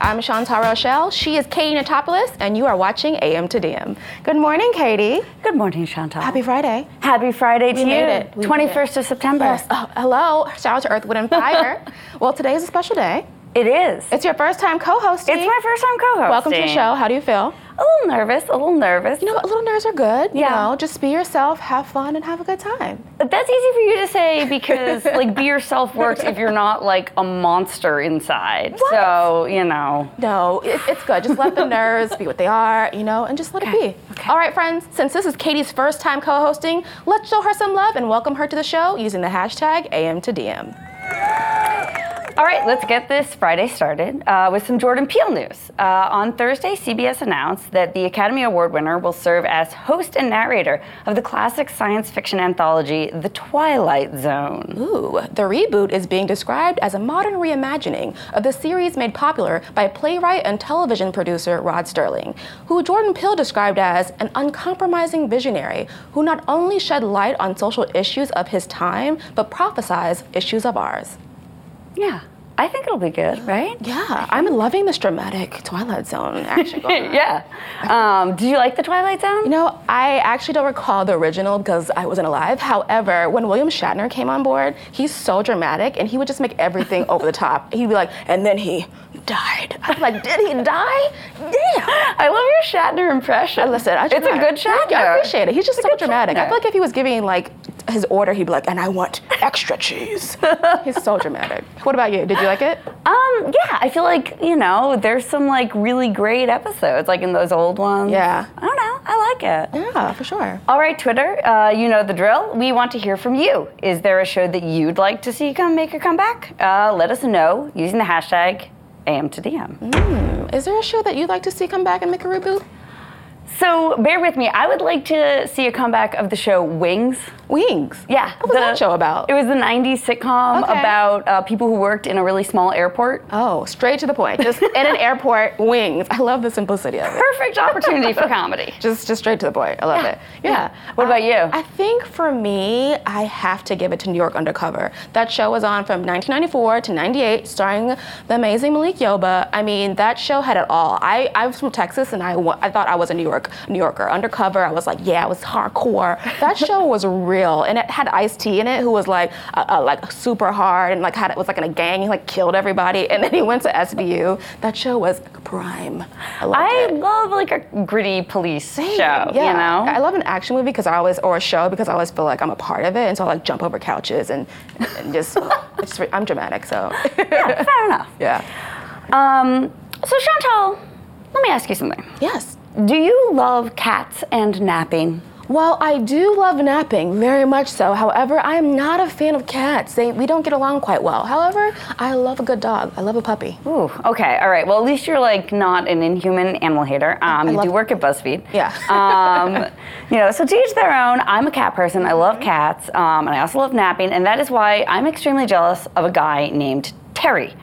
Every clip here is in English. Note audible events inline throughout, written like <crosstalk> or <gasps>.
I'm Chantal Rochelle. She is Katie Notopoulos, and you are watching AM to DM. Good morning, Katie. Good morning, Chantal. Happy Friday. Happy Friday We to made you. it. We made 21st of September. Yes. Oh, hello. Shout out to Earth, Wind, and Fire. <laughs> well, today is a special day. It is. It's your first time co-hosting. It's my first time co-hosting. Welcome to the show. How do you feel? A little nervous, a little nervous. You know, a little nerves are good. You Yeah. know, just be yourself, have fun, and have a good time. That's easy for you to say because <laughs> like be yourself works if you're not like a monster inside. What? So, you know. No, it, it's good. Just let the nerves be what they are, you know, and just let Okay, it be. okay. All right, friends, since this is Katie's first time co hosting, let's show her some love and welcome her to the show using the hashtag AM to DM. All right, let's get this Friday started uh, with some Jordan Peele news. Uh, on Thursday, CBS announced that the Academy Award winner will serve as host and narrator of the classic science fiction anthology, The Twilight Zone. Ooh, the reboot is being described as a modern reimagining of the series made popular by playwright and television producer Rod Serling, who Jordan Peele described as an uncompromising visionary who not only shed light on social issues of his time, but prophesies issues of ours. Yeah, I think it'll be good, right? Yeah, I'm loving this dramatic Twilight Zone action <laughs> yeah. Um, did you like The Twilight Zone? You know, I actually don't recall the original because I wasn't alive. However, when William Shatner came on board, he's so dramatic and he would just make everything <laughs> over the top. He'd be like, and then he died. I was like, did he die? Yeah. <laughs> I love your Shatner impression. Listen, I it's a good Shatner. I appreciate it. He's just It's so dramatic. I feel like if he was giving like his order, he'd be like, and I want extra cheese. <laughs> He's so dramatic. What about you? Did you like it? Um, yeah, I feel like, you know, there's some like really great episodes, like in those old ones. Yeah. I don't know. I like it. Yeah, for sure. All right, Twitter, uh, you know the drill. We want to hear from you. Is there a show that you'd like to see come make a comeback? Uh, let us know using the hashtag AM to DM. Is there a show that you'd like to see come back and make a reboot? So bear with me. I would like to see a comeback of the show Wings. Wings. Yeah. What was the- that show about? It was the 90s sitcom Okay. about uh, people who worked in a really small airport. Oh, straight to the point. Just in an airport, <laughs> wings. I love the simplicity of it. Perfect opportunity for comedy. <laughs> Just, just straight to the point. I love Yeah, it. Yeah. yeah. What about you? I think for me, I have to give it to New York Undercover. That show was on from 1994 to 98, starring the amazing Malik Yoba. I mean, that show had it all. I, I was from Texas, and I, I thought I was a New York New Yorker. Undercover, I was like, yeah, it was hardcore. That show was <laughs> real, and it had Ice T in it, who was like, uh, uh, like super hard, and like had it was like in a gang. He like killed everybody, and then he went to SVU. That show was prime. I I love like a gritty police show, Yeah, you know? I love an action movie because I always, or a show because I always feel like I'm a part of it, and so I like jump over couches and, and just, <laughs> <laughs> just- I'm dramatic, so yeah, fair enough. <laughs> yeah. Um, so Chantal, let me ask you something. Yes. Do you love cats and napping? Well, I do love napping very much so. However, I am not a fan of cats. They, we don't get along quite well. However, I love a good dog. I love a puppy. Ooh, okay, all right. Well, at least you're like not an inhuman animal hater. Um, you do work at BuzzFeed. Yeah. um, <laughs> you know, so to each their own. I'm a cat person. I love cats, um, and I also love napping, and that is why I'm extremely jealous of a guy named Terry.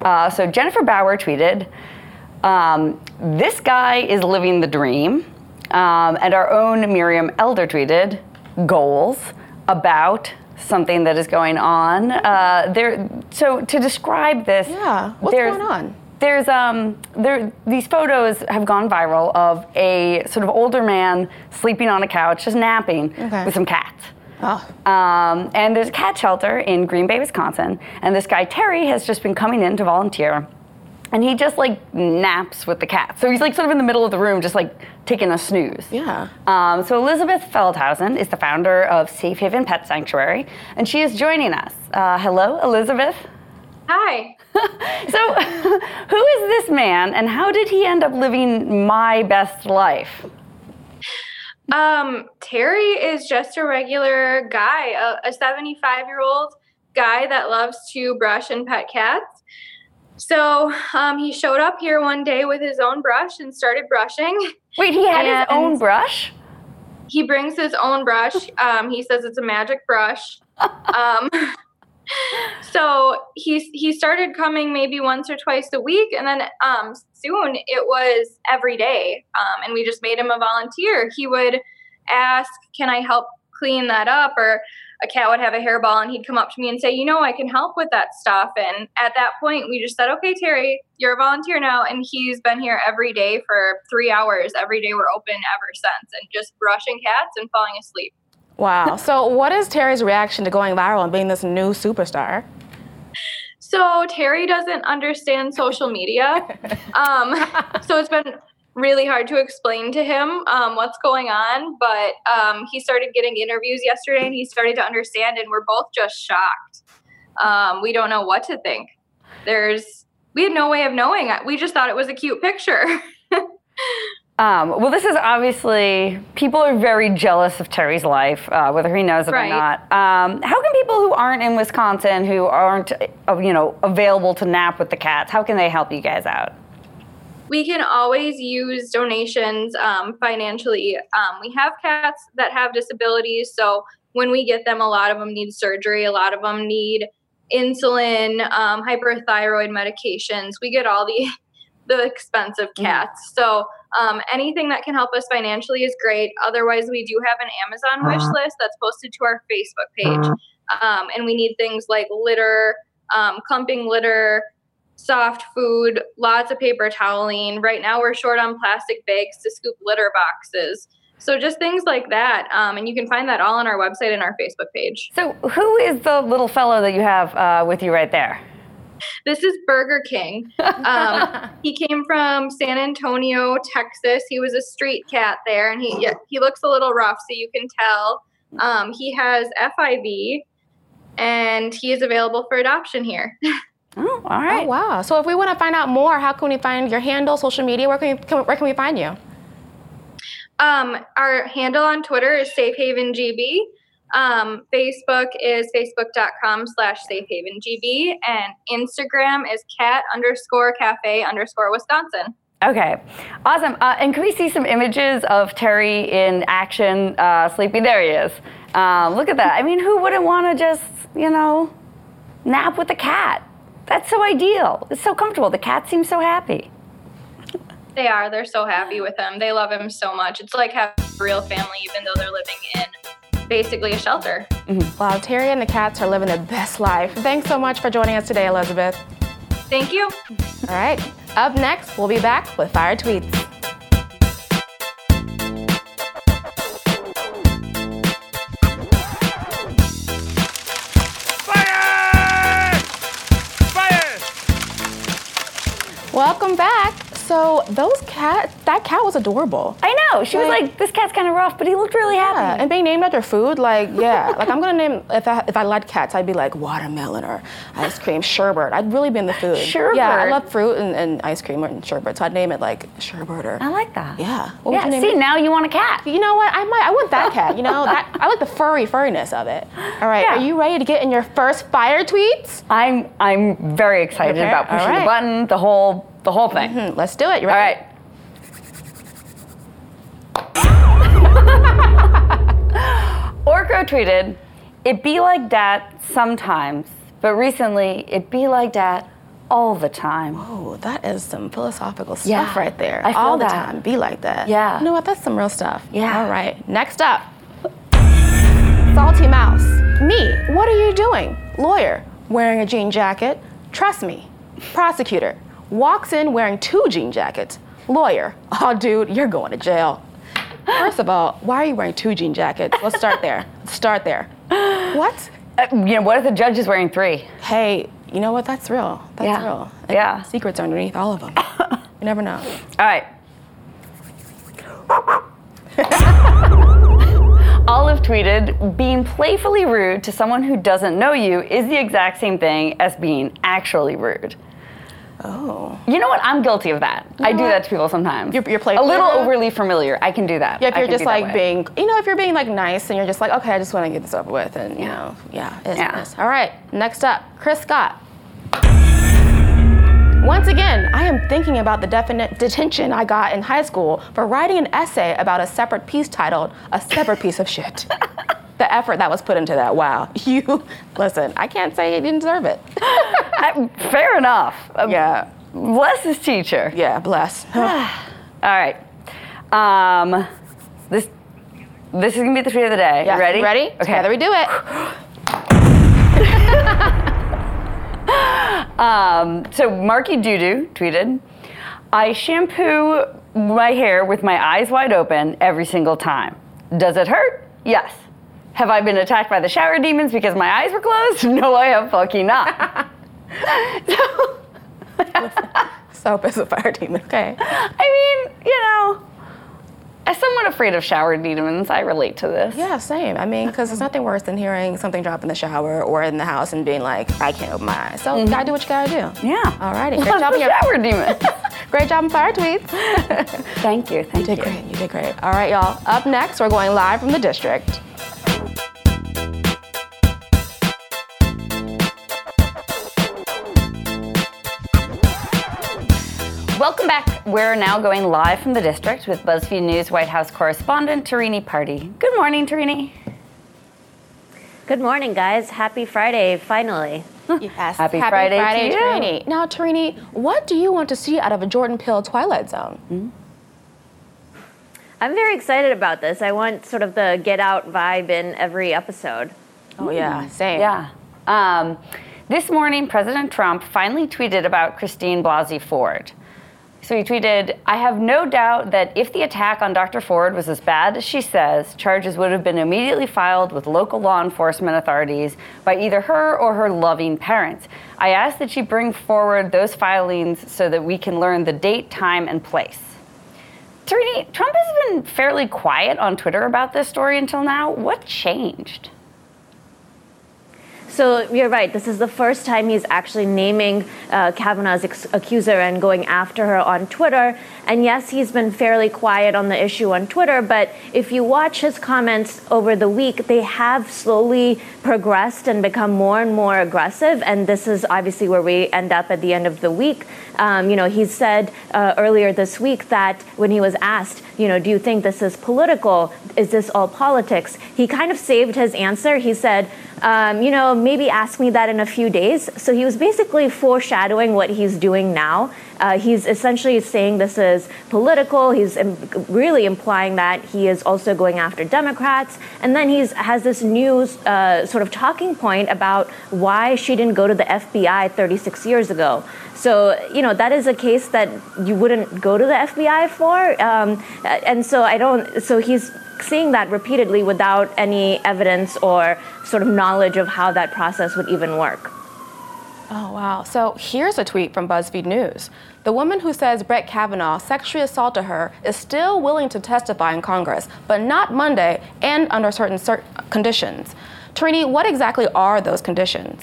Uh, so Jennifer Bauer tweeted, um, "This guy is living the dream," um, and our own Miriam Elder tweeted, "Goals about." Something that is going on. Uh, there. So to describe this, Yeah, what's going on? there's um there these photos have gone viral of a sort of older man sleeping on a couch just napping Okay. with some cats. Oh, Um, and there's a cat shelter in Green Bay, Wisconsin, and this guy Terry has just been coming in to volunteer, and he just like naps with the cat. So he's like sort of in the middle of the room, just like taking a snooze. Yeah. Um, so Elizabeth Feldhausen is the founder of Safe Haven Pet Sanctuary, and she is joining us. Uh, hello, Elizabeth. Hi. <laughs> So, <laughs> who is this man, and how did he end up living my best life? Um, Terry is just a regular guy, a 75 year old guy that loves to brush and pet cats. So um, he showed up here one day with his own brush and started brushing. Wait, he had his own brush? He brings his own brush. Um, he says it's a magic brush. <laughs> Um, so he he started coming maybe once or twice a week, and then um, soon it was every day. Um, and we just made him a volunteer. He would ask, "Can I help clean that up or a cat would have a hairball and he'd come up to me and say, you know, I can help with that stuff. And at that point, we just said, okay, Terry, you're a volunteer now. And he's been here every day for three hours. Every day we're open ever since and just brushing cats and falling asleep. Wow. <laughs> so, what is Terry's reaction to going viral and being this new superstar? So, Terry doesn't understand social media. <laughs> Um, so, it's been really hard to explain to him um, what's going on. But um, he started getting interviews yesterday and he started to understand, and we're both just shocked. Um, we don't know what to think. There's, we had no way of knowing. We just thought it was a cute picture. <laughs> Um, well, this is obviously people are very jealous of Terry's life, uh, whether he knows it Right. or not. Um, how can people who aren't in Wisconsin, who aren't, uh, you know, available to nap with the cats, how can they help you guys out? We can always use donations um, financially. Um, we have cats that have disabilities, so when we get them, a lot of them need surgery, a lot of them need insulin, um, hyperthyroid medications. We get all the <laughs> the expensive cats. So um, anything that can help us financially is great. Otherwise, we do have an Amazon wish list that's posted to our Facebook page, um, and we need things like litter, um, clumping litter, soft food, lots of paper toweling. Right now, we're short on plastic bags to scoop litter boxes. So just things like that. Um, and you can find that all on our website and our Facebook page. So, who is the little fellow that you have uh, with you right there? This is Burger King. Um, <laughs> he came from San Antonio, Texas. He was a street cat there, and he yeah, he looks a little rough, so you can tell. Um, he has FIV, and he is available for adoption here. <laughs> Oh, all Oh, wow. So, if we want to find out more, how can we find your handle, social media? Where can we, can, where can we find you? Um, our handle on Twitter is SafeHavenGB. Um, Facebook is facebook.com slash SafeHavenGB. And Instagram is cat underscore cafe underscore Wisconsin. Okay, awesome. Uh, and can we see some images of Terry in action, uh, sleeping? There he is. Uh, look at that. I mean, who wouldn't want to just, you know, nap with a cat? That's so ideal. It's so comfortable. The cat seems so happy. They are. They're so happy with him. They love him so much. It's like having a real family, even though they're living in basically a shelter. Mm-hmm. Wow, Terry and the cats are living the best life. Thanks so much for joining us today, Elizabeth. Thank you. All right. Up next, we'll be back with Fire Tweets. Welcome back. So those cat, that cat was adorable. I know. She was Like- like, this cat's kind of rough, but he looked really happy. Yeah, and being named after food, like yeah, like I'm gonna name if I if I liked cats, I'd be like watermelon or ice cream, sherbet. I'd really be in the food. Yeah, I love fruit and, and ice cream and sherbet, so I'd name it like sherbet or I like that. yeah. What Yeah, see, it? now you want a cat. You know what? I might. I want that cat. You know that. I like the furry furriness of it. All right. Yeah. Are you ready to get in your first fire tweets? I'm I'm very excited Okay, about pushing right. the button, the whole the whole thing. Hmm, let's do it. You All ready? right. <laughs> Orko tweeted, "It be like that sometimes, but recently it be like that all the time." Oh, that is some philosophical stuff Yeah, right there. I feel All the that. time. Be like that. Yeah. You know what? That's some real stuff. Yeah. All right. Next up. Salty Mouse. Me. What are you doing? Lawyer. Wearing a jean jacket. Trust me. Prosecutor. Walks in wearing two jean jackets. Lawyer. Oh, dude, you're going to jail. First of all, why are you wearing two jean jackets? Let's start there. Start there. What? Uh, you know, what if the judge is wearing three? Hey, you know what? That's real. That's Yeah. real. Yeah. Secrets are underneath all of them. <laughs> you never know. All right. Olive tweeted, being playfully rude to someone who doesn't know you is the exact same thing as being actually rude. Oh. You know what? I'm guilty of that. I do what? that to people sometimes. You're- you're A little overly familiar. I can do that. Yeah, if you're just like being, you know, if you're being like nice and you're just like, okay, I just want to get this over with, and you know, yeah, it's Yeah. nice. All right, next up, Chris Scott. Once again, I am thinking about the definite detention I got in high school for writing an essay about a separate piece titled "A Separate Piece of Shit." <laughs> The effort that was put into that, wow. <laughs> You, listen, I can't say you didn't deserve it. <laughs> I- fair enough. Um, yeah, Bless his teacher. yeah, bless. <sighs> All right. Um, this This is gonna be the tweet of the day. Yes, Ready? Ready? Okay. Together we do it. <laughs> Um, so Marky Doodoo tweeted, I shampoo my hair with my eyes wide open every single time. Does it hurt? Yes. Have I been attacked by the shower demons because my eyes were closed? <laughs> No, I have fucking not. <laughs> so, Soap is a fire demon. Okay. I mean, you know, as someone afraid of shower demons, I relate to this. Yeah, same. I mean, because there's nothing worse than hearing something drop in the shower or in the house and being like, I can't open my eyes. So you gotta do what you gotta do. Yeah. Alrighty. <laughs> Great job your shower demon. great job in fire tweets. thank you. Thank You you. did great. You did great. All right, y'all. Up next, we're going live from the district. Welcome back. We're now going live from the district with BuzzFeed News White House correspondent Tarini Parti. Good morning, Tarini. Good morning, guys. Happy Friday, finally. Yes. Happy Friday to you. Tarini. Now, Tarini, what do you want to see out of a Jordan Peele Twilight Zone? I'm very excited about this. I want sort of the get out vibe in every episode. Oh yeah, same. Yeah. Um, this morning, President Trump finally tweeted about Christine Blasey Ford. So he tweeted, I have no doubt that if the attack on Dr. Ford was as bad as she says, charges would have been immediately filed with local law enforcement authorities by either her or her loving parents. I ask that she bring forward those filings so that we can learn the date, time, and place. Tarini, Trump has been fairly quiet on Twitter about this story until now. What changed? So you're right. This is the first time he's actually naming uh, Kavanaugh's ex- accuser and going after her on Twitter. And yes, he's been fairly quiet on the issue on Twitter. But if you watch his comments over the week, they have slowly progressed and become more and more aggressive. And this is obviously where we end up at the end of the week. Um, you know, he said uh, earlier this week that when he was asked, you know, do you think this is political? Is this all politics? He kind of saved his answer. He said, um, you know, maybe ask me that in a few days. So he was basically foreshadowing what he's doing now. Uh, he's essentially saying this is political. He's Im- really implying that he is also going after Democrats. And then he has this new uh, sort of talking point about why she didn't go to the FBI 36 years ago. So, you know, that is a case that you wouldn't go to the FBI for. Um, and so I don't, so he's seeing that repeatedly without any evidence or sort of knowledge of how that process would even work. Oh, wow. So here's a tweet from BuzzFeed News. The woman who says Brett Kavanaugh sexually assaulted her is still willing to testify in Congress, but not Monday and under certain cer- conditions. Trini, what exactly are those conditions?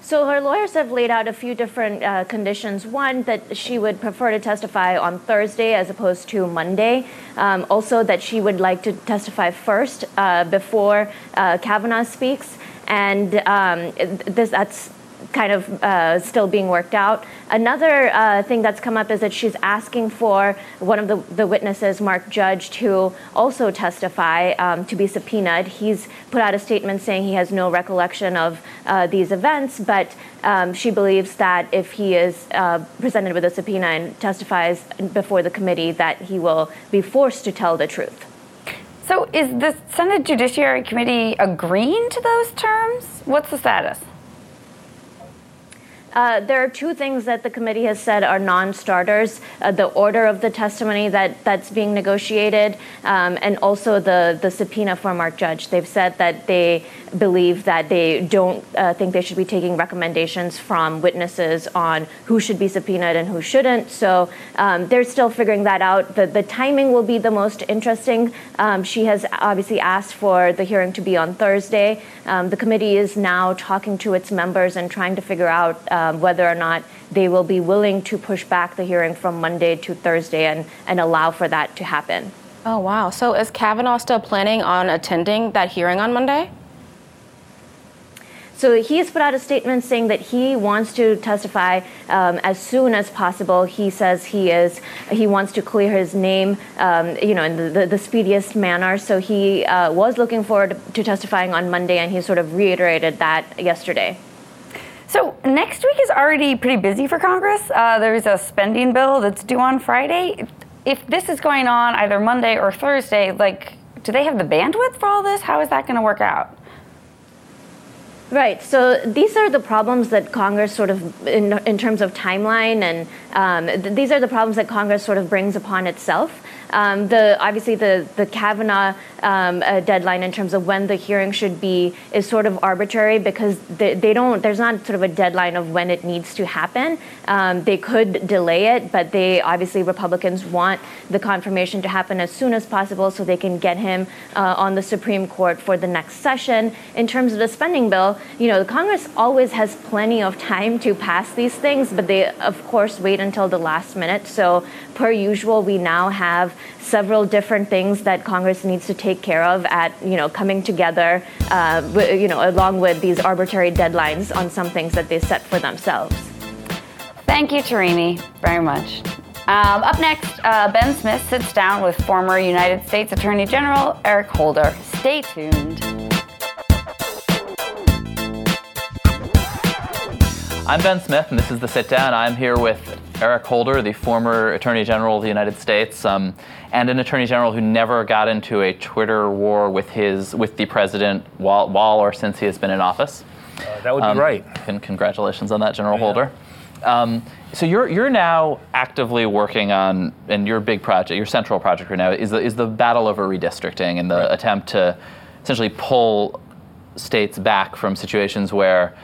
So her lawyers have laid out a few different uh, conditions. One, that she would prefer to testify on Thursday as opposed to Monday. Um, also, that she would like to testify first uh, before uh, Kavanaugh speaks. And um, this, that's kind of uh, still being worked out. Another uh, thing that's come up is that she's asking for one of the, the witnesses, Mark Judge, to also testify, um, to be subpoenaed. He's put out a statement saying he has no recollection of uh, these events, but um, she believes that if he is uh, presented with a subpoena and testifies before the committee, that he will be forced to tell the truth. So, is the Senate Judiciary Committee agreeing to those terms? What's the status? Uh, there are two things that the committee has said are non-starters: uh, the order of the testimony that that's being negotiated, um, and also the the subpoena for Mark Judge. They've said that they believe that they don't uh, think they should be taking recommendations from witnesses on who should be subpoenaed and who shouldn't. So um, they're still figuring that out. The the timing will be the most interesting. Um, she has obviously asked for the hearing to be on Thursday. Um, the committee is now talking to its members and trying to figure out um, whether or not they will be willing to push back the hearing from Monday to Thursday and, and allow for that to happen. Oh, wow. So is Kavanaugh still planning on attending that hearing on Monday? So he has put out a statement saying that he wants to testify um, as soon as possible. He says he is he wants to clear his name, um, you know, in the, the, the speediest manner. So he uh, was looking forward to testifying on Monday, and he sort of reiterated that yesterday. So, next week is already pretty busy for Congress. Uh, there's a spending bill that's due on Friday. if this is going on either Monday or Thursday, like, do they have the bandwidth for all this? How is that going to work out? Right. So these are the problems that Congress sort of, in, in terms of timeline, and um, th- these are the problems that Congress sort of brings upon itself. Um, the obviously the the Kavanaugh um, uh, deadline in terms of when the hearing should be is sort of arbitrary because they, they don't. There's not sort of a deadline of when it needs to happen. Um, they could delay it, but they obviously Republicans want the confirmation to happen as soon as possible so they can get him uh, on the Supreme Court for the next session. In terms of the spending bill, you know, the Congress always has plenty of time to pass these things, but they of course wait until the last minute. So per usual, we now have several different things that Congress needs to take care of at, you know, coming together, uh, you know, along with these arbitrary deadlines on some things that they set for themselves. Thank you, Tarini, very much. Um, up next, uh, Ben Smith sits down with former United States Attorney General Eric Holder. Stay tuned. I'm Ben Smith, and this is The Sit Down. I'm here with Eric Holder, the former Attorney General of the United States, um, and an Attorney General who never got into a Twitter war with his with the president while, while or since he has been in office. Uh, that would Um, be right. And congratulations on that, General Holder. Um, so you're you're now actively working on, and your big project, your central project right now is the is the battle over redistricting and the attempt to essentially pull states back from situations where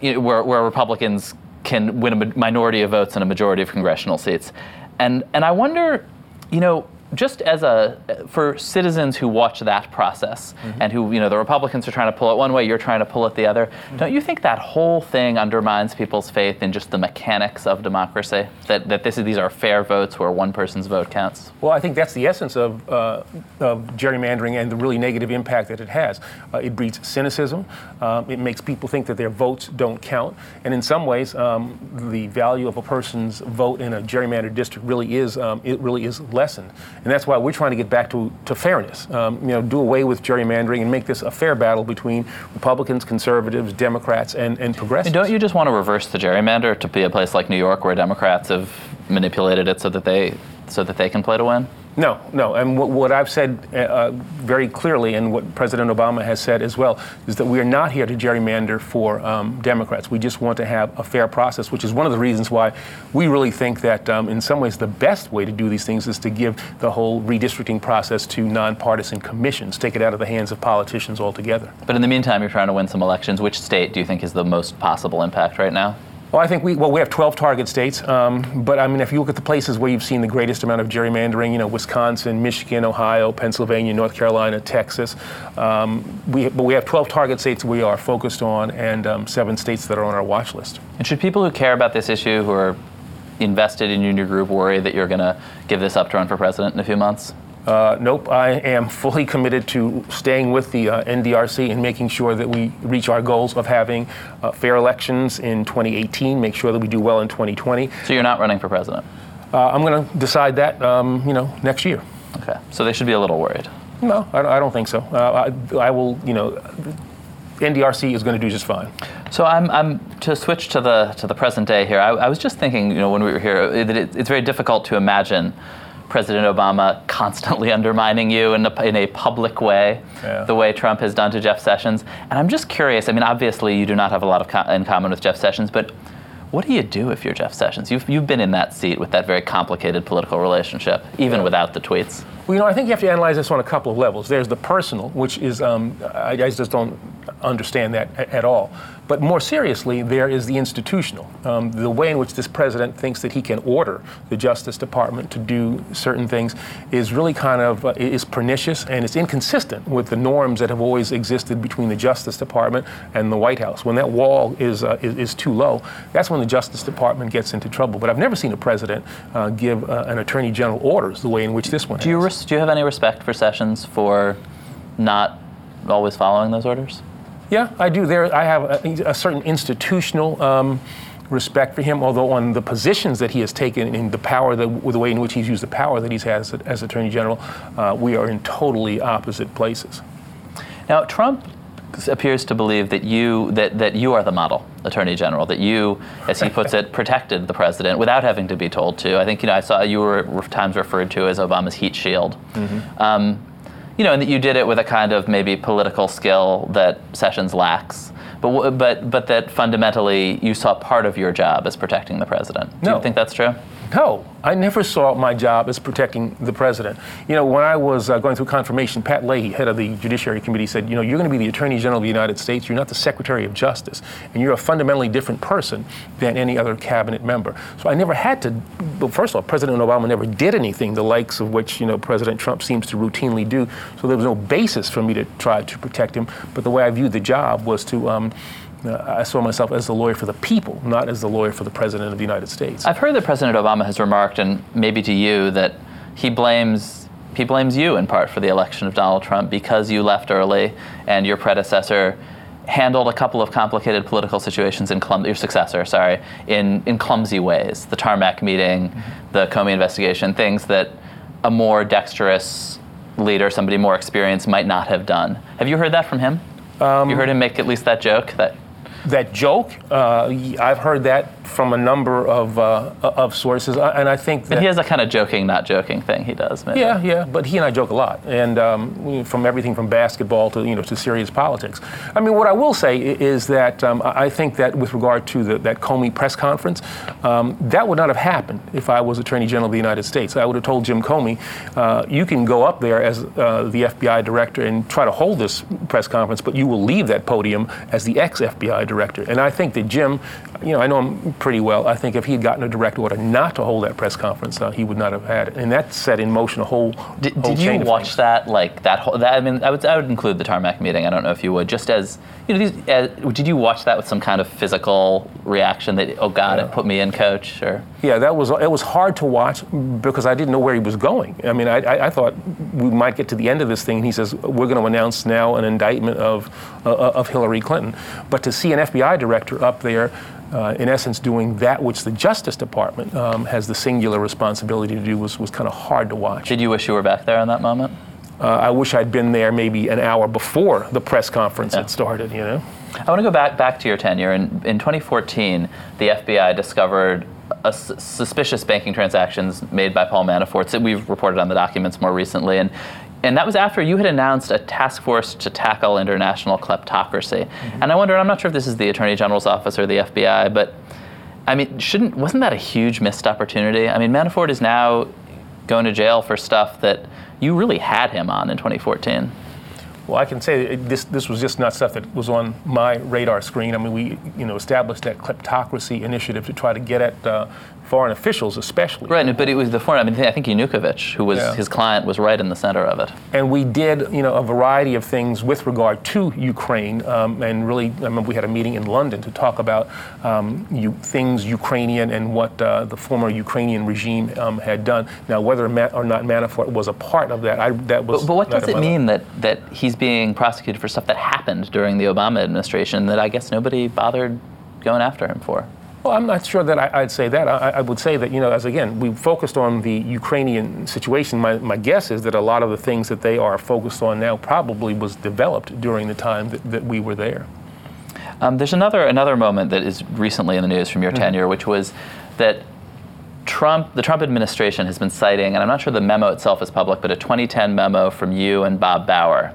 you know, where, where Republicans can win a minority of votes and a majority of congressional seats, and and I wonder, you know. Just as a for citizens who watch that process and who you know the Republicans are trying to pull it one way, you're trying to pull it the other. Don't you think that whole thing undermines people's faith in just the mechanics of democracy? That that this is, these are fair votes where one person's vote counts. Well, I think that's the essence of, uh, of gerrymandering and the really negative impact that it has. Uh, it breeds cynicism. Um, it makes people think that their votes don't count. And in some ways, um, the value of a person's vote in a gerrymandered district really is um, it really is lessened. And that's why we're trying to get back to, to fairness. Um, you know, do away with gerrymandering and make this a fair battle between Republicans, conservatives, Democrats, and, and progressives. Don't you just want to reverse the gerrymander to be a place like New York where Democrats have manipulated it so that they so that they can play to win? No, no. And what, what I've said uh, uh, very clearly, and what President Obama has said as well, is that we are not here to gerrymander for um, Democrats. We just want to have a fair process, which is one of the reasons why we really think that, um, in some ways, the best way to do these things is to give the whole redistricting process to nonpartisan commissions, take it out of the hands of politicians altogether. But in the meantime, you're trying to win some elections. Which state do you think is the most possible impact right now? Well, I think we well we have 12 target states, um, but I mean if you look at the places where you've seen the greatest amount of gerrymandering, you know Wisconsin, Michigan, Ohio, Pennsylvania, North Carolina, Texas, um, we but we have 12 target states we are focused on, and um, seven states that are on our watch list. And should people who care about this issue, who are invested in your group, worry that you're going to give this up to run for president in a few months? Uh, nope, I am fully committed to staying with the uh, NDRC and making sure that we reach our goals of having uh, fair elections in 2018, make sure that we do well in 2020. So you're not running for president? Uh, I'm going to decide that, um, you know, next year. Okay. So they should be a little worried. No, I, I don't think so. Uh, I, I will, you know, NDRC is going to do just fine. So I'm, I'm to switch to the to the present day here. I, I was just thinking, you know, when we were here, that it, it's very difficult to imagine President Obama constantly <laughs> undermining you in a, in a public way, Yeah. the way Trump has done to Jeff Sessions. And I'm just curious. I mean, obviously, you do not have a lot of in common with Jeff Sessions, but what do you do if you're Jeff Sessions? You've, you've been in that seat with that very complicated political relationship, even without the tweets. Well, you know, I think you have to analyze this on a couple of levels. There's the personal, which is, um, I, just don't understand that at all. But more seriously, there is the institutional, um, the way in which this president thinks that he can order the Justice Department to do certain things is really kind of uh, is pernicious and it's inconsistent with the norms that have always existed between the Justice Department and the White House. When that wall is uh, is, is too low, that's when the Justice Department gets into trouble. But I've never seen a president uh, give uh, an attorney general orders the way in which this one. Do you, res- do you have any respect for Sessions for not always following those orders? Yeah, I do. There, I have a, a certain institutional um, respect for him. Although on the positions that he has taken and the power, the, the way in which he's used the power that he's has as Attorney General, uh, we are in totally opposite places. Now, Trump appears to believe that you that, that you are the model attorney general that you as he puts it <laughs> protected the president without having to be told to i think you know i saw you were times referred to as obama's heat shield um, you know and that you did it with a kind of maybe political skill that sessions lacks but, but, but that fundamentally you saw part of your job as protecting the president. Do No. you think that's true? No, I never saw my job as protecting the president. You know, when I was uh, going through confirmation, Pat Leahy, head of the Judiciary Committee, said, you know, you're going to be the Attorney General of the United States. You're not the Secretary of Justice, and you're a fundamentally different person than any other cabinet member. So I never had to. Well, first of all, President Obama never did anything the likes of which you know President Trump seems to routinely do. So there was no basis for me to try to protect him. But the way I viewed the job was to. Um, I saw myself as the lawyer for the people, not as the lawyer for the President of the United States. I've heard that President Obama has remarked, and maybe to you, that he blames he blames you in part for the election of Donald Trump because you left early and your predecessor handled a couple of complicated political situations in clum- your successor, sorry, in, in clumsy ways. The tarmac meeting, mm-hmm. the Comey investigation, things that a more dexterous leader, somebody more experienced, might not have done. Have you heard that from him? Um, you heard him make at least that joke that that joke, uh, I've heard that from a number of uh, of sources, uh, and I think that he has a kind of joking, not joking thing he does. Maybe. yeah, yeah. But he and I joke a lot, and um, from everything from basketball to you know to serious politics. I mean, what I will say is that um, I I think that with regard to the, that Comey press conference, um, that would not have happened if I was Attorney General of the United States. I would have told Jim Comey, uh, you can go up there as uh, the FBI director and try to hold this press conference, but you will leave that podium as the ex-FBI director. And I think that Jim, you know, I know him pretty well. I think if he had gotten a direct order not to hold that press conference, uh, he would not have had it. And that set in motion a whole. Did, whole did you watch things. that like that whole? That, I mean, I would I would include the tarmac meeting. I don't know if you would. Just as you know, these. Uh, did you watch that with some kind of physical reaction that oh God, it put me in, coach? Or Yeah, that was it was hard to watch because I didn't know where he was going. I mean, I, I, I thought we might get to the end of this thing, and he says we're going to announce now an indictment of uh, of Hillary Clinton. But to see an FBI director up there. Uh, in essence, doing that which the Justice Department um, has the singular responsibility to do was, was kind of hard to watch. did you wish you were back there in that moment? Uh, I wish I'd been there maybe an hour before the press conference Yeah. had started, you know? I want to go back back to your tenure. In, in 2014, the FBI discovered a s- suspicious banking transactions made by Paul Manafort. that We've reported on the documents more recently, and and that was after you had announced a task force to tackle international kleptocracy. And I wonder, I'm not sure if this is the Attorney General's office or the FBI, but I mean, shouldn't wasn't that a huge missed opportunity? I mean, Manafort is now going to jail for stuff that you really had him on in 2014. Well, I can say this this was just not stuff that was on my radar screen. I mean, we you know established that kleptocracy initiative to try to get at uh, foreign officials, especially. Right, but it was the foreign. I mean, I think Yanukovych, who was Yeah. his client, was right in the center of it. And we did you know a variety of things with regard to Ukraine, um, and really, I remember we had a meeting in London to talk about um, you, things Ukrainian and what uh, the former Ukrainian regime um, had done. Now, whether or not Manafort was a part of that, I, that was. But, but what does it mean that, that he's being prosecuted for stuff that happened during the Obama administration that I guess nobody bothered going after him for? Well, I'm not sure that I, I'd say that. I, I would say that, you know, as again, we focused on the Ukrainian situation. My, my guess is that a lot of the things that they are focused on now probably was developed during the time that, that we were there. Um, there's another another moment that is recently in the news from your tenure, which was that Trump, the Trump administration, has been citing, and I'm not sure the memo itself is public, but a 2010 memo from you and Bob Bauer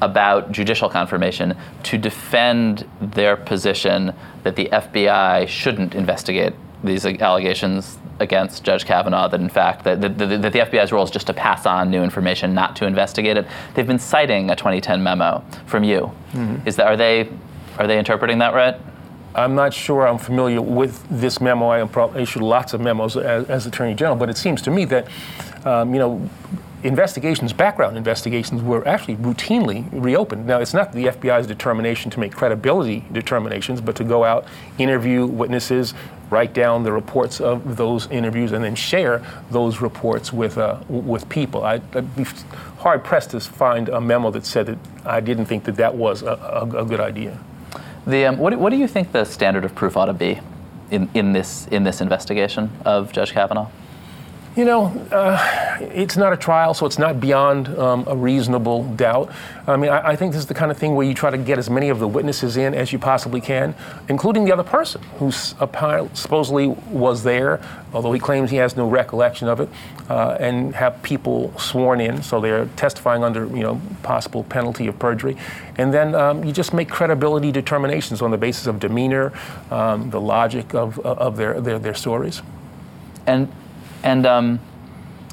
about judicial confirmation to defend their position that the FBI shouldn't investigate these allegations against Judge Kavanaugh. That in fact that, that, the FBI's role is just to pass on new information, not to investigate it. They've been citing a 2010 memo from you. Is that are they are they interpreting that right? I'm not sure I'm familiar with this memo. I am prob- issued lots of memos as, as Attorney General, but it seems to me that, um, you know, investigations, background investigations, were actually routinely reopened. Now, it's not the FBI's determination to make credibility determinations, but to go out, interview witnesses, write down the reports of those interviews, and then share those reports with uh, with people. I, I'd be hard pressed to find a memo that said that I didn't think that that was a, a, a good idea. The um, what, what do you think the standard of proof ought to be in, in this in this investigation of Judge Kavanaugh? You know, uh, it's not a trial, so it's not beyond um, a reasonable doubt. I mean, I, I, think this is the kind of thing where you try to get as many of the witnesses in as you possibly can, including the other person who supposedly was there, although he claims he has no recollection of it, uh, and have people sworn in, so they're testifying under, you know, possible penalty of perjury. And then um, you just make credibility determinations on the basis of demeanor, um, the logic of, of their, their, their stories. And and um,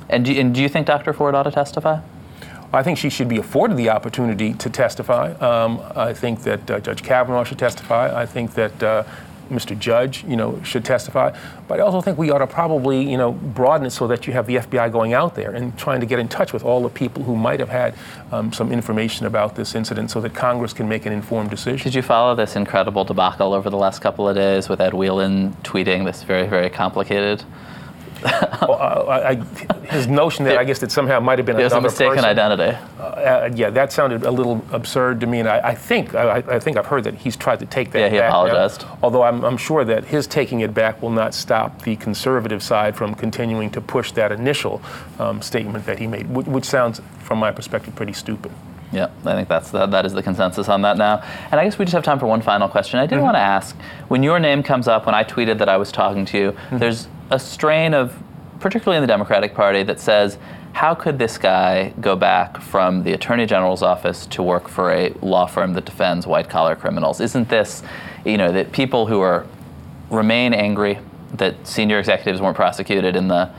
and do, and do you think Dr. Ford ought to testify? I think she should be afforded the opportunity to testify. Um, I think that uh, Judge Kavanaugh should testify. I think that uh, Mr. Judge, you know, should testify. But I also think we ought to probably, you know, broaden it so that you have the FBI going out there and trying to get in touch with all the people who might have had um, some information about this incident so that Congress can make an informed decision. Did you follow this incredible debacle over the last couple of days with Ed Whelan tweeting this very, very complicated well, I, I, his notion that I guess that somehow might have been There's another a mistaken person, identity. Uh, uh, yeah, that sounded a little absurd to me, and I, I think I, think I've heard that he's tried to take that. Yeah, he back apologized. Now, although I'm, I'm sure that his taking it back will not stop the conservative side from continuing to push that initial um, statement that he made, which, which sounds, from my perspective, pretty stupid. Yeah, I think that's the, that is the consensus on that now. And I guess we just have time for one final question. I did mm-hmm. want to ask when your name comes up when I tweeted that I was talking to you. Mm-hmm. There's a strain of particularly in the Democratic Party, that says, how could this guy go back from the Attorney General's office to work for a law firm that defends white collar criminals? Isn't this, you know, that people who are remain angry that senior executives weren't prosecuted in the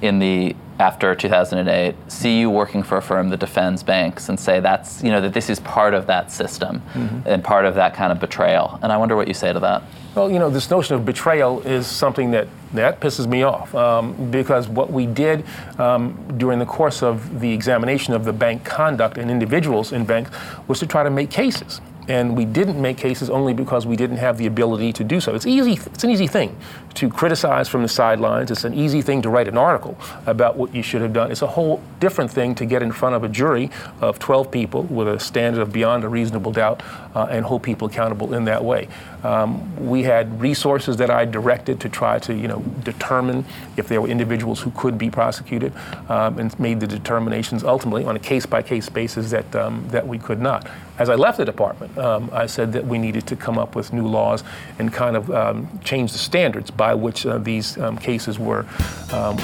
in the after 2008 see you working for a firm that defends banks and say that's you know that this is part of that system mm-hmm. and part of that kind of betrayal and i wonder what you say to that well, you know, this notion of betrayal is something that that pisses me off um, because what we did um, during the course of the examination of the bank conduct and individuals in banks was to try to make cases and we didn't make cases only because we didn't have the ability to do so. It's easy. It's an easy thing to criticize from the sidelines. It's an easy thing to write an article about what you should have done. It's a whole different thing to get in front of a jury of 12 people with a standard of beyond a reasonable doubt uh, and hold people accountable in that way. Um, we had resources that I directed to try to, you know, determine if there were individuals who could be prosecuted, um, and made the determinations ultimately on a case-by-case basis that um, that we could not. As I left the department, um, I said that we needed to come up with new laws and kind of um, change the standards by which uh, these um, cases were,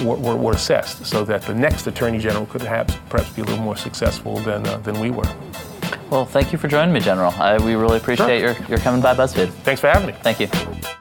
were, were, were assessed, so that the next attorney general could perhaps perhaps be a little more successful than uh, than we were. Well, thank you for joining me, General. I, we really appreciate sure. your, your coming by BuzzFeed. Thanks for having me. Thank you.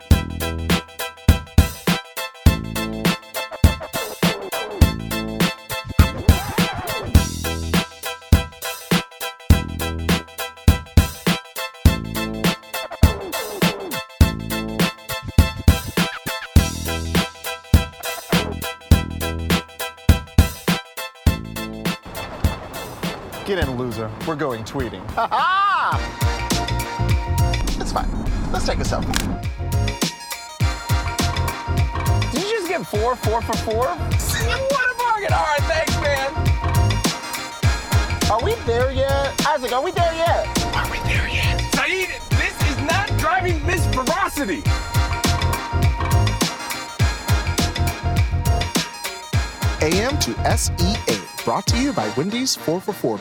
We're going tweeting. Ha ha! It's fine. Let's take a selfie. Did you just get four, four for four? <laughs> what a bargain! All right, thanks, man. Are we there yet? Isaac, are we there yet? Are we there yet? Saeed, this is not driving Miss Ferocity. AM to SEA, brought to you by Wendy's 4 for 4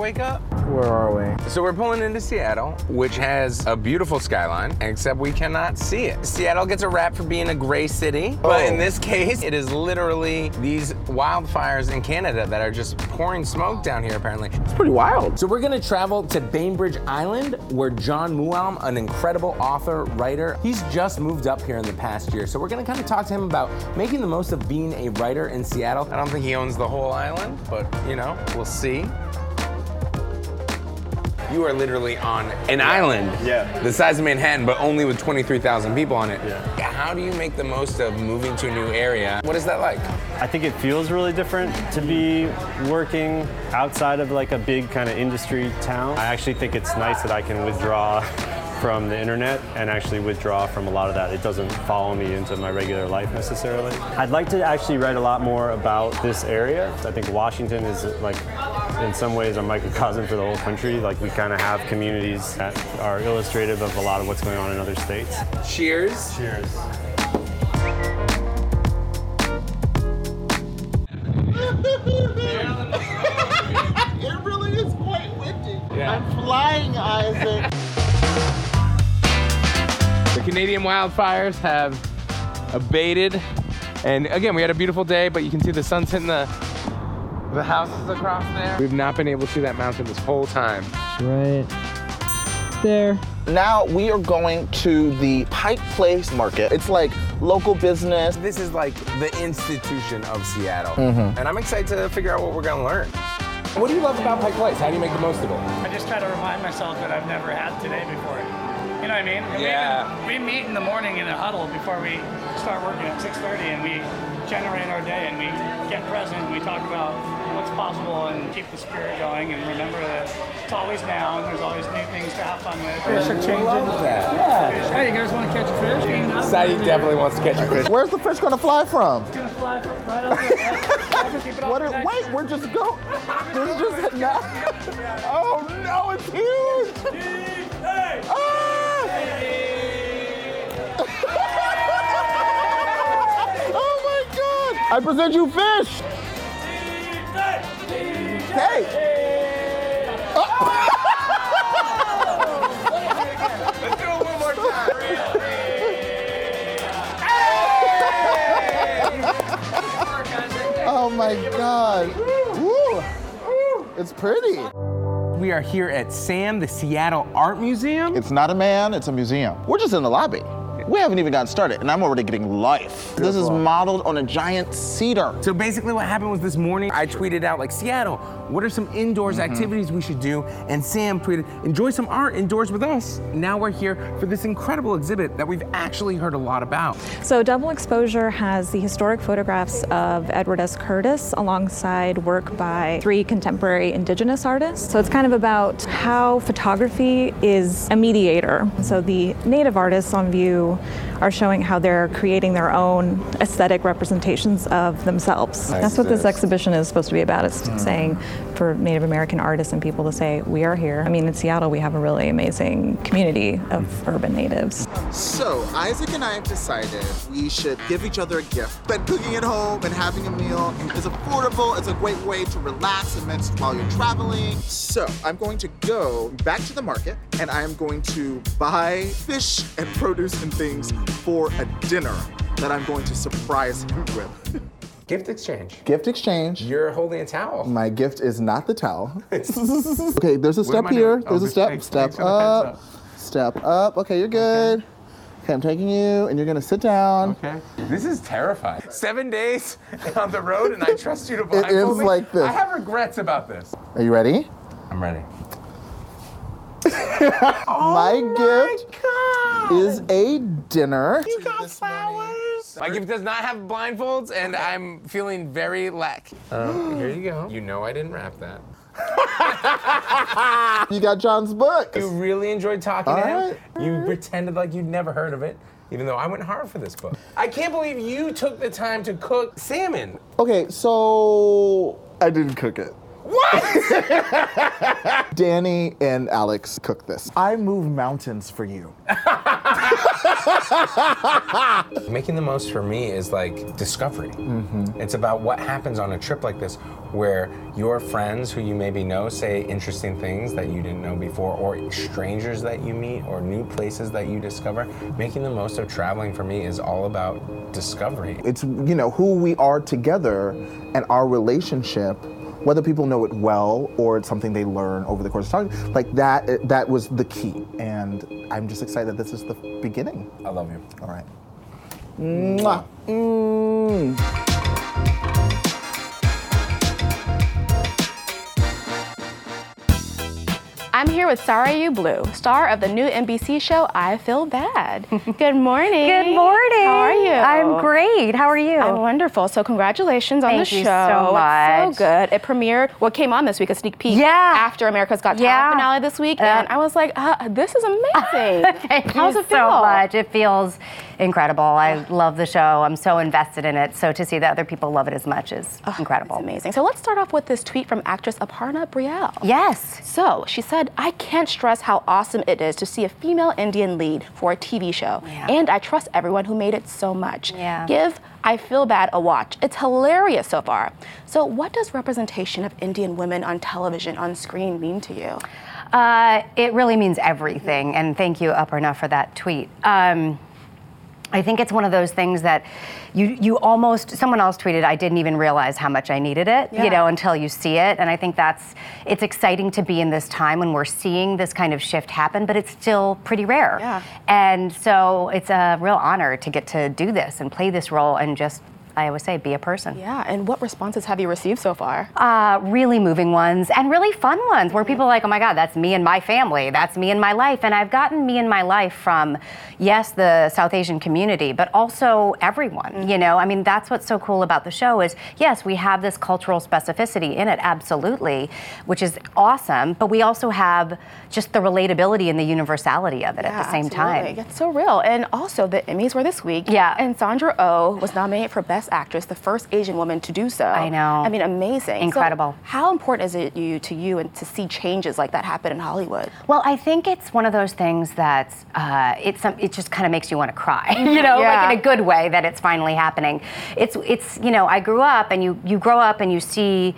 wake up. Where are we? So we're pulling into Seattle, which has a beautiful skyline, except we cannot see it. Seattle gets a rap for being a gray city, but in oh. this case, it is literally these wildfires in Canada that are just pouring smoke down here, apparently. It's pretty wild. So we're gonna travel to Bainbridge Island, where John Mooallem, an incredible author, writer, he's just moved up here in the past year. So we're gonna kind of talk to him about making the most of being a writer in Seattle. I don't think he owns the whole island, but you know, we'll see you are literally on an yeah. island yeah. the size of Manhattan, but only with 23,000 people on it. Yeah. How do you make the most of moving to a new area? What is that like? I think it feels really different to be working outside of like a big kind of industry town. I actually think it's nice that I can withdraw <laughs> from the internet and actually withdraw from a lot of that. It doesn't follow me into my regular life necessarily. I'd like to actually write a lot more about this area. I think Washington is like in some ways a microcosm for the whole country. Like we kind of have communities that are illustrative of a lot of what's going on in other states. Cheers. Cheers. Canadian wildfires have abated. And again, we had a beautiful day, but you can see the sun's hitting the the houses across there. We've not been able to see that mountain this whole time. Right there. Now we are going to the Pike Place Market. It's like local business. This is like the institution of Seattle. Mhm. And I'm excited to figure out what we're gonna learn. What do you love about Pike Place? How do you make the most of it? I just try to remind myself that I've never had today before. You know what I mean? And we Yeah. even- We, meet in the morning in a huddle before we start working at 6:30, and we generate our day and we get present. And we talk about what's possible and keep the spirit going, and remember that it's always now, and there's always new things to have fun with. Fish are changing. love that. Yeah. Hey, you guys want to catch a fish? Sadie definitely wants to catch a fish. Where's the fish gonna fly from? It's gonna fly right up there. It What? Are, wait, we're just go. <laughs> This is just now. <laughs> Oh no, it's huge. I present you fish. Hey. Let's do it one more time. Oh my god. Woo. It's pretty. We are here at SAM, the Seattle Art Museum. It's not a man, it's a museum. We're just in the lobby. We haven't even gotten started, and I'm already getting life. This is modeled on a giant cedar. So basically, what happened was this morning, I tweeted out, like, Seattle, what are some indoors Mm-hmm. activities we should do? And Sam tweeted, enjoy some art indoors with us. Now we're here for this incredible exhibit that we've actually heard a lot about. So, Double Exposure has the historic photographs of Edward S. Curtis alongside work by three contemporary indigenous artists. So, it's kind of about how photography is a mediator. So, the native artists on view are showing how they're creating their own aesthetic representations of themselves. That's what this see. exhibition is supposed to be about. It's hmm. saying for Native American artists and people to say, we are here. I mean, in Seattle, we have a really amazing community of urban natives. So, Isaac and I have decided we should give each other a gift. But cooking at home and having a meal is affordable. It's a great way to relax and mince while you're traveling. So, I'm going to go back to the market and I am going to buy fish and produce and things for a dinner that I'm going to surprise him with. <laughs> Gift exchange. Gift exchange. You're holding a towel. My gift is not the towel. <laughs> okay, there's a step here. doing? Oh, There's a oh, step. thanks- step thanks for the heads up. Step up. Okay, you're good. Okay, I'm taking you, and you're gonna sit down. Okay. This is terrifying. Seven days <laughs> on the road, and I trust you to It blindfold is me? like this. I have regrets about this. Are you ready? I'm ready. <laughs> my oh gift is a dinner. You got flowers. My gift does not have blindfolds, and I'm feeling very lack. Um, <gasps> here you go. You know I didn't wrap that. <laughs> You got John's book. You really enjoyed talking All to him. right. You pretended like you'd never heard of it, even though I went hard for this book. I can't believe you took the time to cook salmon. Okay, so I didn't cook it. What? <laughs> Danny and Alex cook this. I move mountains for you. <laughs> Making the most for me is like discovery. Mm-hmm. It's about what happens on a trip like this where your friends who you maybe know say interesting things that you didn't know before, or strangers that you meet, or new places that you discover. Making the most of traveling for me is all about discovery. It's you know who we are together and our relationship, whether people know it well or it's something they learn over the course of time. Like that, that was the key, and I'm just excited. That this is the beginning. I love you. All right. Mwah. Mm. I'm here with Sarayu Blue, star of the new NBC show I Feel Bad. <laughs> Good morning. Good morning. How are you? I'm great. How are you? I'm wonderful. So congratulations on Thank the you show. so much. It's so good. It premiered. What came on this week? A sneak peek. Yeah. After America's Got Talent Yeah. finale this week, Uh, and I was like, uh, this is <laughs> amazing. Thank How's you it feel? so much. It feels incredible. I love the show. I'm so invested in it. So to see that other people love it as much is incredible. Amazing. So let's start off with this tweet from actress Aparna Brielle. Yes. So she said, I can't stress how awesome it is to see a female Indian lead for a TV show. And I trust everyone who made it so much. Yeah. Give I Feel Bad a watch. It's hilarious so far. So, what does representation of Indian women on television, on screen, mean to you? Uh, it really means everything. And thank you, Aparna, for that tweet. Um, I think it's one of those things that you you almost someone else tweeted I didn't even realize how much I needed it, Yeah. you know, until you see it. And I think that's it's exciting to be in this time when we're seeing this kind of shift happen, but it's still pretty rare. Yeah. And so it's a real honor to get to do this and play this role and just I always say be a person. Yeah, and what responses have you received so far? Uh, really moving ones and really fun ones where people are like, oh my God, that's me and my family. That's me and my life. And I've gotten me and my life from, yes, the South Asian community, but also everyone. You know, I mean, that's what's so cool about the show is, yes, we have this cultural specificity in it, absolutely, which is awesome. But we also have just the relatability and the universality of it at the same absolutely. time. It's so real. And also, the Emmys were this week. Yeah. And Sandra Oh was nominated for Best Actress, the first Asian woman to do so. I know. I mean, amazing. So Incredible. how important is it you to you and to see changes like that happen in Hollywood? Well, I think it's one of those things that uh, it's some, it just kind of makes you want to cry, <laughs> you know, Yeah. like in a good way that it's finally happening. It's it's you know I grew up and you you grow up and you see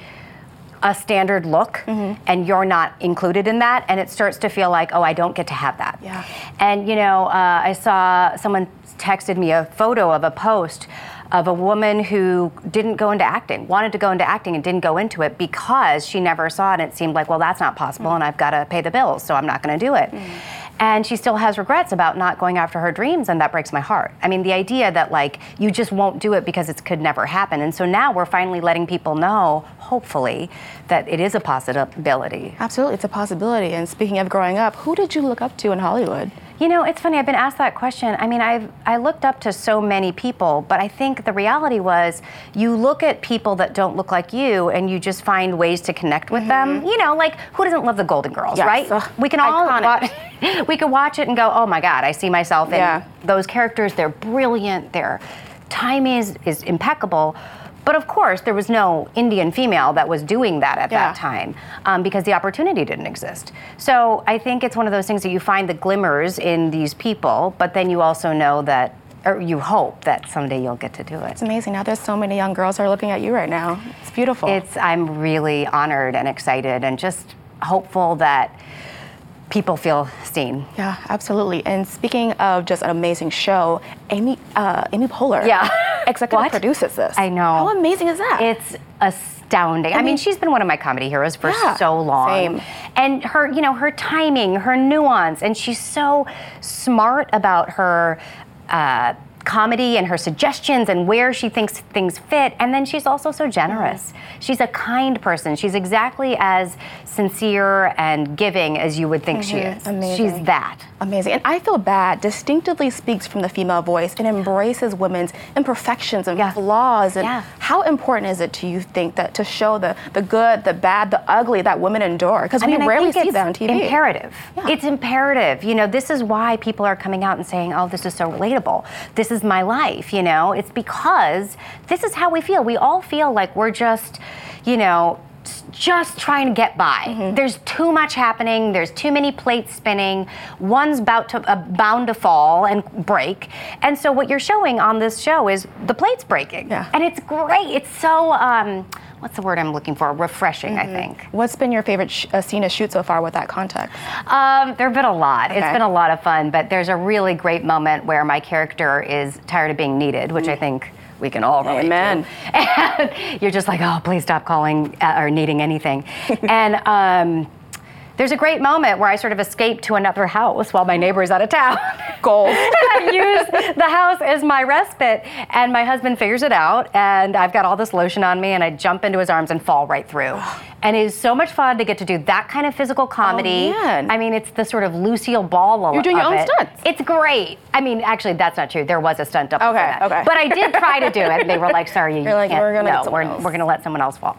a standard look and you're not included in that and it starts to feel like oh I don't get to have that. Yeah. And you know uh, I saw someone texted me a photo of a post of a woman who didn't go into acting, wanted to go into acting and didn't go into it because she never saw it. And it seemed like, well, that's not possible, and I've got to pay the bills, so I'm not going to do it. Mm. And she still has regrets about not going after her dreams, and that breaks my heart. I mean, the idea that like you just won't do it because it could never happen. And so now we're finally letting people know, hopefully, that it is a possibility. Absolutely, it's a possibility. And speaking of growing up, who did you look up to in Hollywood? You know, it's funny. I've been asked that question. I mean, I've I looked up to so many people, but I think the reality was you look at people that don't look like you, and you just find ways to connect with them. Mm-hmm. You know, like who doesn't love the Golden Girls, Yes. right? Ugh, we can all watch, <laughs> we can watch it and go, oh my God, I see myself in Yeah. those characters. They're brilliant. Their timing is, is impeccable. But of course, there was no Indian female that was doing that at Yeah. that time um, because the opportunity didn't exist. So I think it's one of those things that you find the glimmers in these people, but then you also know that, or you hope that someday you'll get to do it. It's amazing. Now there's so many young girls who are looking at you right now. It's beautiful. It's I'm really honored and excited and just hopeful that people feel seen. yeah, absolutely. And speaking of just an amazing show, Amy uh, Amy Poehler, Yeah. <laughs> executive What? produces this. I know. How amazing is that? It's astounding. I, mean, mean- she's been one of my comedy heroes for Yeah, so long. same. And her, you know, her timing, her nuance, and she's so smart about her uh, comedy and her suggestions and where she thinks things fit. And then she's also so generous. She's a kind person. She's exactly as sincere and giving as you would think she Mhm, is. amazing. She's that. Amazing. And I Feel Bad distinctively speaks from the female voice and embraces women's imperfections and flaws. And Yeah. how important is it to you think that to show the, the good, the bad, the ugly that women endure? Because we mean, rarely see that on TV. Imperative. It's imperative. You know, this is why people are coming out and saying, "Oh, this is so relatable. This is my life." You know, it's because this is how we feel. We all feel like we're just, you know. Just trying to get by. Mm-hmm. There's too much happening. There's too many plates spinning. One's about to uh, bound to fall and break. And so what you're showing on this show is the plates breaking. Yeah. And it's great. It's so um, what's the word I'm looking for? Refreshing, Mm-hmm. I think. What's been your favorite sh- uh, scene to shoot so far with that context? Um, there have been a lot. It's been a lot of fun, but there's a really great moment where my character is tired of being needed, which I think we can all relate Amen. to. And you're just like, oh, please stop calling uh, or needing anything. <laughs> and um, there's a great moment where I sort of escape to another house while my neighbor is out of town. <laughs> Gold. <laughs> and I use the house as my respite. And my husband figures it out, and I've got all this lotion on me, and I jump into his arms and fall right through. <gasps> and it is so much fun to get to do that kind of physical oh, comedy. man. I mean, it's the sort of Lucille Ball You're doing your own it. stunts. It's great. I mean, actually, that's not true. There was a stunt double. for Okay, that. okay. But I did try to do it, and they were like, "Sorry, <laughs> you You're like, can't. "We're gonna no, we're, else." we're going to let someone else fall."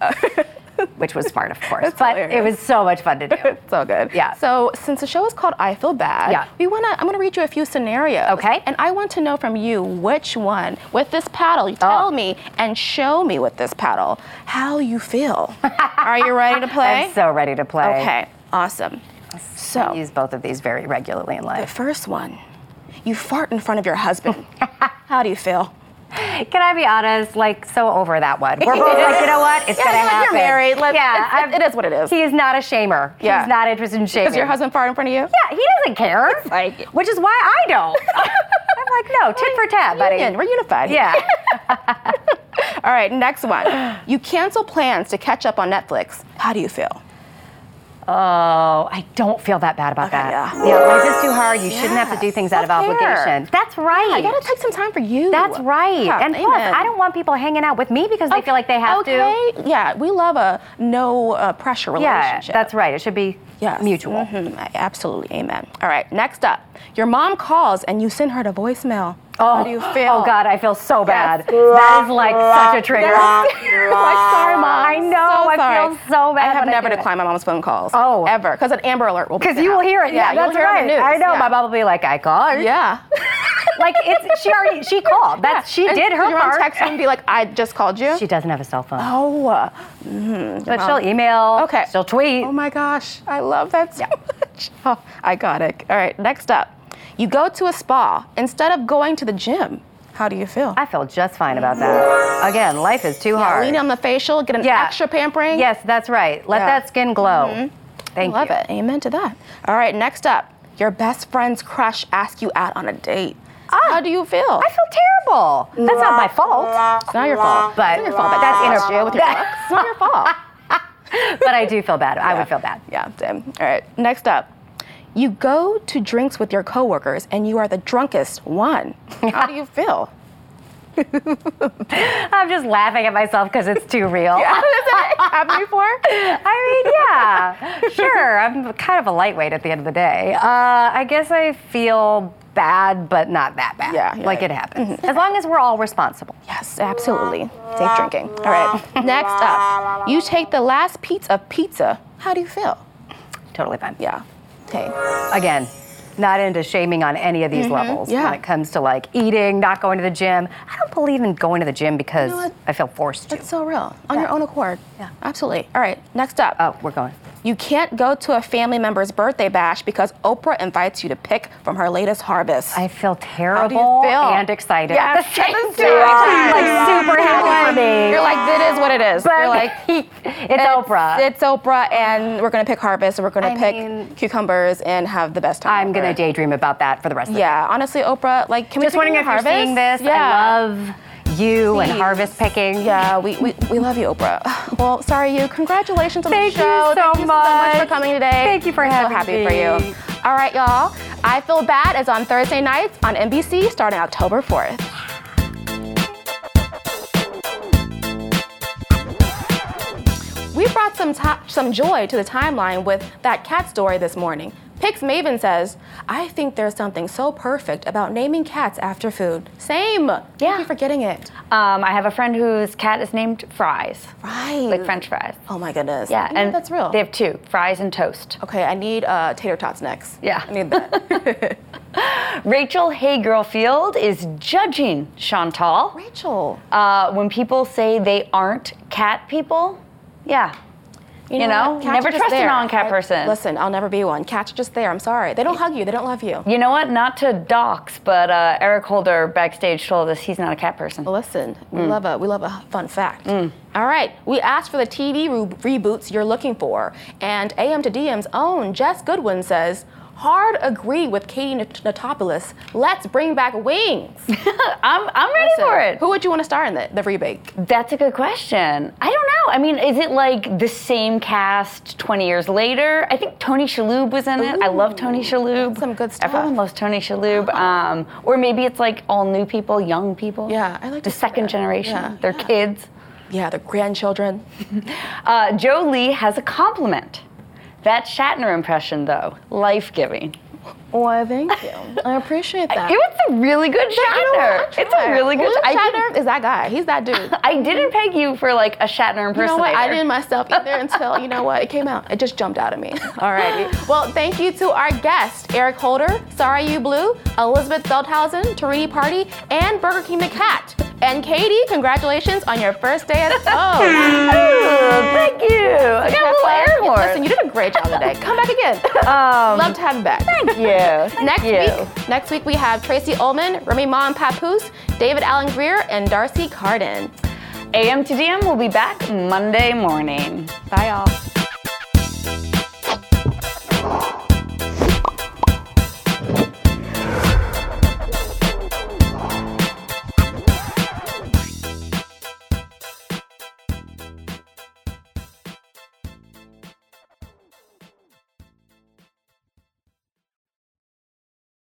<laughs> which was smart, of <laughs> course. but it was so much fun to do. <laughs> so good. Yeah. So since the show is called I Feel Bad, Yeah. we wanna I'm gonna read you a few scenarios. Okay. And I want to know from you which one with this paddle, you Oh. tell me and show me with this paddle how you feel. Are you ready to play? I'm so ready to play. Okay, awesome. So I use both of these very regularly in life. the first one, you fart in front of your husband. how do you feel? Can I be honest? Like, so over that one. We're both like, you know what? It's Yeah, gonna happen. you're married. Let's, yeah, it's- it is what it is. He's not a shamer. Yeah. He's not interested in shaming. Does your husband fart in front of you? Yeah, he doesn't care. Like- which is why I don't. <laughs> I'm like, no, tit for tat, buddy. Union, We're unified. Yeah. <laughs> <laughs> All right, next one. You cancel plans to catch up on Netflix. How do you feel? Oh, I don't feel that bad about Okay, that. yeah. yeah, life is too hard. You shouldn't have to do things out of obligation. That's right. I gotta take some time for you. That's right. Yeah, and plus, amen. I don't want people hanging out with me because they feel like they have okay. to. Yeah, we love a no uh, pressure Yeah, relationship. that's right. It should be Yes. mutual. Mhm. Absolutely. Amen. All right. Next up, your mom calls and you send her to voicemail. Oh, How do you feel? Oh God, I feel so bad. Yes. That is like such a trigger. Like, sorry, mom. I know. So I sorry. feel so bad. I have never it. declined my mom's phone calls. Oh. ever, because an Amber Alert will. be Because you will hear it. Yeah, you'll that's it right. I know. Yeah. My mom will be like, I called. Yeah. <laughs> like it's she already she called. That's she And did her your mom part. text you and be like, I just called you. She doesn't have a cell phone. Oh. Mhm. But she'll email. Okay. She'll tweet. Oh my gosh, I love that so much. <laughs> Oh, I got it. All right, next up. You go to a spa instead of going to the gym. How do you feel? I feel just fine about that. Again, life is too Yeah, hard. lean on the facial, get an Yeah. extra pampering. Yes, that's right. Let Yeah. that skin glow. Thank I love you. it. Amen to that. All right, next up. Your best friend's crush asks you out on a date. How do you feel? Ah. I feel terrible. That's not my fault. It's not your fault. But it's not your fault. But that's that's inter- inner with your looks. It's not your fault. <laughs> but I do feel bad. I would feel bad. Yeah, same. All right, next up. You go to drinks with your coworkers and you are the drunkest one. <laughs> How do you feel? <laughs> I'm just laughing at myself because it's too real. Yeah, has it happened before? I mean, yeah, sure. I'm kind of a lightweight at the end of the day. Uh, I guess I feel bad, but not that bad. Yeah, you're like it happens. As long as we're all responsible. Yes, absolutely. Safe drinking. All right, <laughs> next up. You take the last piece of pizza. How do you feel? Totally fine. Yeah. Okay. Again, not into shaming on any of these Mhm, levels yeah. when it comes to like eating, not going to the gym. I don't believe in going to the gym because You know? I feel forced to. It's so real. On your own accord. Yeah. Absolutely. All right, next up. Oh, we're going. You can't go to a family member's birthday bash because Oprah invites you to pick from her latest harvest. I feel terrible feel? and excited Yes, at the same time. Like super happy for me. You're like, it is what it is. But You're like, it's, Oprah. It's <laughs> Oprah, and we're gonna pick harvest, and we're gonna I pick mean- cucumbers and have the best time. I'm gonna daydream about that for the rest of the Yeah, honestly, Oprah, like, can we Just wondering if you're harvest? seeing this. Yeah. I love you and harvest picking. Yeah, we, we, we love you, Oprah. <sighs> Well, sorry, you. Congratulations on Thank the you show. so Thank you so much for coming today. Thank you for We're having so happy me. for you. All right, y'all. I Feel Bad is on Thursday nights on NBC starting October 4th. We brought some to- some joy to the timeline with that cat story this morning. Pix Maven says, I think there's something so perfect about naming cats after food. Same. Yeah. Thank you for getting it. Um, I have a friend whose cat is named Fries. Fries. Like French fries. Oh my goodness. Yeah, and that's real. They have two, fries and toast. Okay, I need uh, tater tots next. Yeah. I need that. <laughs> Rachel Hey Girlfield is judging Chantal. Rachel. Uh, when people say they aren't cat people, yeah. You, know, what? Cats never trust a there. non-cat I- person. Listen, I'll never be one. Cats are just there. I'm sorry. They don't hug you. They don't love you. You know what? Not to dox, but uh, Eric Holder backstage told us he's not a cat person. Listen, we Mm. love a we love a fun fact. All right, we asked for the TV re- reboots you're looking for, and AM to DM's own Jess Goodwin says. Hard agree with Katie Nat- Notopoulos. Let's bring back Wings. <laughs> I'm, I'm ready Listen, for it. Who would you want to star in the, the remake? That's a good question. I don't know. I mean, is it like the same cast 20 years later? I think Tony Shalhoub was in it. I love Tony Shalhoub. some good stuff. Everyone loves Tony Shalhoub. Um, or maybe it's like all new people, young people. Yeah, I like the second generation. Yeah, They're kids. Yeah, their grandchildren. <laughs> Uh, Joe Lee has a compliment. That Shatner impression, though, life giving. Well, thank you. I appreciate that. It was a really good Shatner. It's a really good. I Shatner is that guy. He's that dude. <laughs> I didn't peg you for like a Shatner impersonator. You know what? I didn't myself either until you know what? It came out. It just jumped out of me. <laughs> Alrighty. Well, thank you to our guests, Eric Holder, Sarayu Blue, Elizabeth Feldhausen, Tarini Parti, and Burger King the Cat. And Katie, congratulations on your first day at <laughs> home. Oh, thank you. I got a little air horn. Listen, you did a great job today. <laughs> Come back again. Um, Love to have you back. Thank <laughs> you. Thank next you. week, next week we have Tracey Ullman, Remy Ma and Papoose, David Alan Grier, and D'Arcy Carden. AM to DM will be back Monday morning. Bye, y'all.